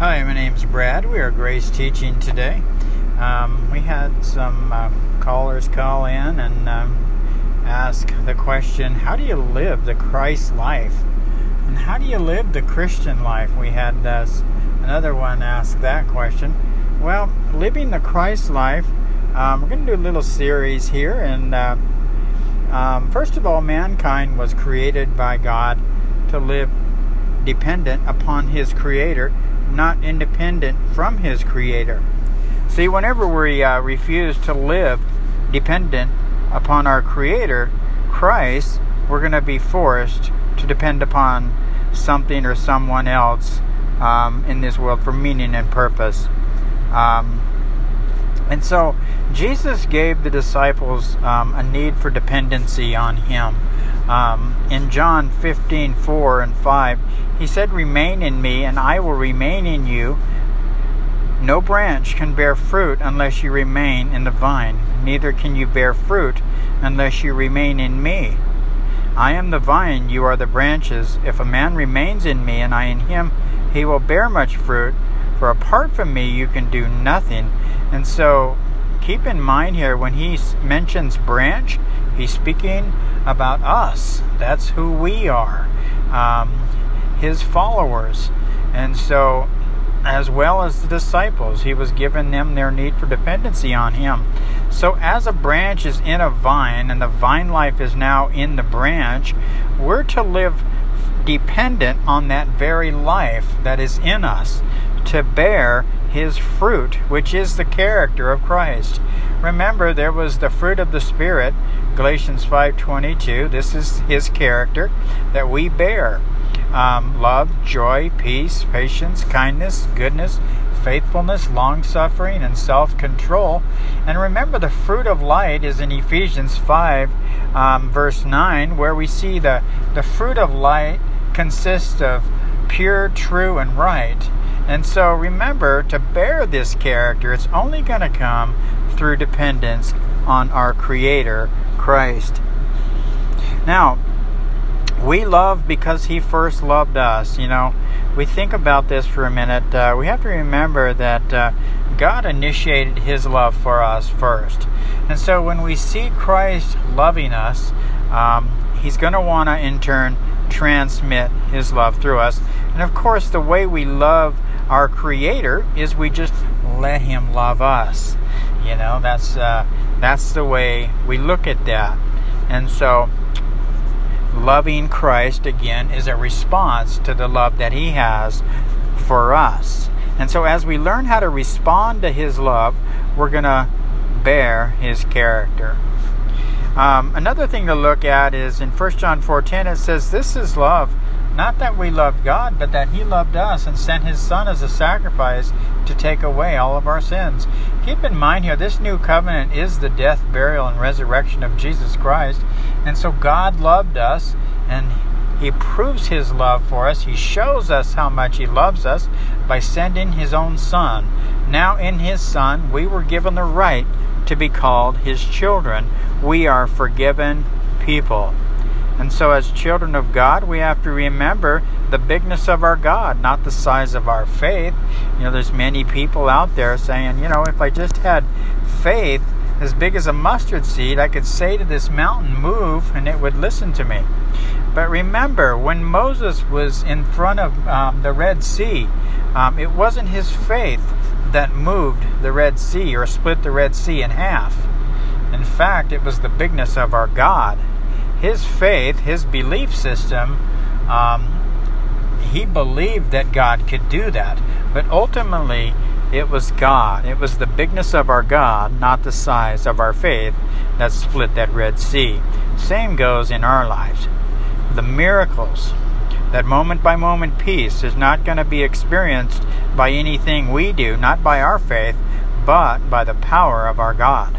Hi, my name's Brad. We are Grace Teaching today. Um, we had some uh, callers call in and um, ask the question How do you live the Christ life? And how do you live the Christian life? We had uh, another one ask that question. Well, living the Christ life, um, we're going to do a little series here. And uh, um, first of all, mankind was created by God to live dependent upon his Creator not independent from his creator. See, whenever we uh, refuse to live dependent upon our creator, Christ, we're going to be forced to depend upon something or someone else um, in this world for meaning and purpose. Um, and so Jesus gave the disciples um, a need for dependency on him. Um, in John 15 4 and 5, he said, Remain in me, and I will remain in you. No branch can bear fruit unless you remain in the vine, neither can you bear fruit unless you remain in me. I am the vine, you are the branches. If a man remains in me, and I in him, he will bear much fruit. For apart from me, you can do nothing. And so, keep in mind here when he mentions branch, he's speaking about us. That's who we are, um, his followers. And so, as well as the disciples, he was giving them their need for dependency on him. So, as a branch is in a vine and the vine life is now in the branch, we're to live dependent on that very life that is in us to bear his fruit, which is the character of Christ. Remember, there was the fruit of the Spirit, Galatians 5:22. This is his character that we bear: um, love, joy, peace, patience, kindness, goodness, faithfulness, long suffering, and self control. And remember, the fruit of light is in Ephesians 5, um, verse 9, where we see the, the fruit of light consists of pure, true, and right. And so remember, to bear this character, it's only going to come through dependence on our Creator, Christ. Now, we love because He first loved us. You know, we think about this for a minute. Uh, we have to remember that uh, God initiated His love for us first. And so when we see Christ loving us, um, He's going to want to, in turn, transmit His love through us. And of course, the way we love our Creator is we just let Him love us. You know, that's uh, that's the way we look at that. And so, loving Christ again is a response to the love that He has for us. And so, as we learn how to respond to His love, we're going to bear His character. Um, another thing to look at is in 1 John 4:10 it says this is love not that we loved God, but that He loved us and sent His Son as a sacrifice to take away all of our sins. Keep in mind here, this new covenant is the death, burial, and resurrection of Jesus Christ. And so God loved us, and He proves His love for us. He shows us how much He loves us by sending His own Son. Now, in His Son, we were given the right to be called His children. We are forgiven people. And so, as children of God, we have to remember the bigness of our God, not the size of our faith. You know, there's many people out there saying, you know, if I just had faith as big as a mustard seed, I could say to this mountain, move, and it would listen to me. But remember, when Moses was in front of um, the Red Sea, um, it wasn't his faith that moved the Red Sea or split the Red Sea in half. In fact, it was the bigness of our God his faith, his belief system, um, he believed that God could do that. But ultimately, it was God. It was the bigness of our God, not the size of our faith, that split that Red Sea. Same goes in our lives. The miracles, that moment by moment peace, is not going to be experienced by anything we do, not by our faith, but by the power of our God.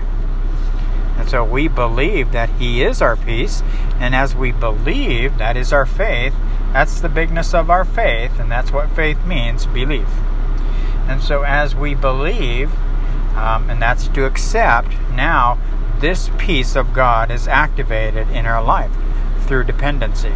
And so we believe that He is our peace. And as we believe, that is our faith. That's the bigness of our faith. And that's what faith means belief. And so as we believe, um, and that's to accept, now this peace of God is activated in our life through dependency.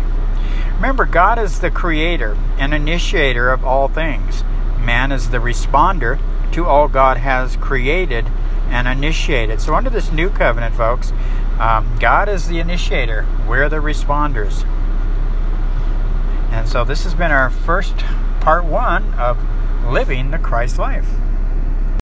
Remember, God is the creator and initiator of all things. Man is the responder to all God has created and initiated. So, under this new covenant, folks, um, God is the initiator, we're the responders. And so, this has been our first part one of living the Christ life.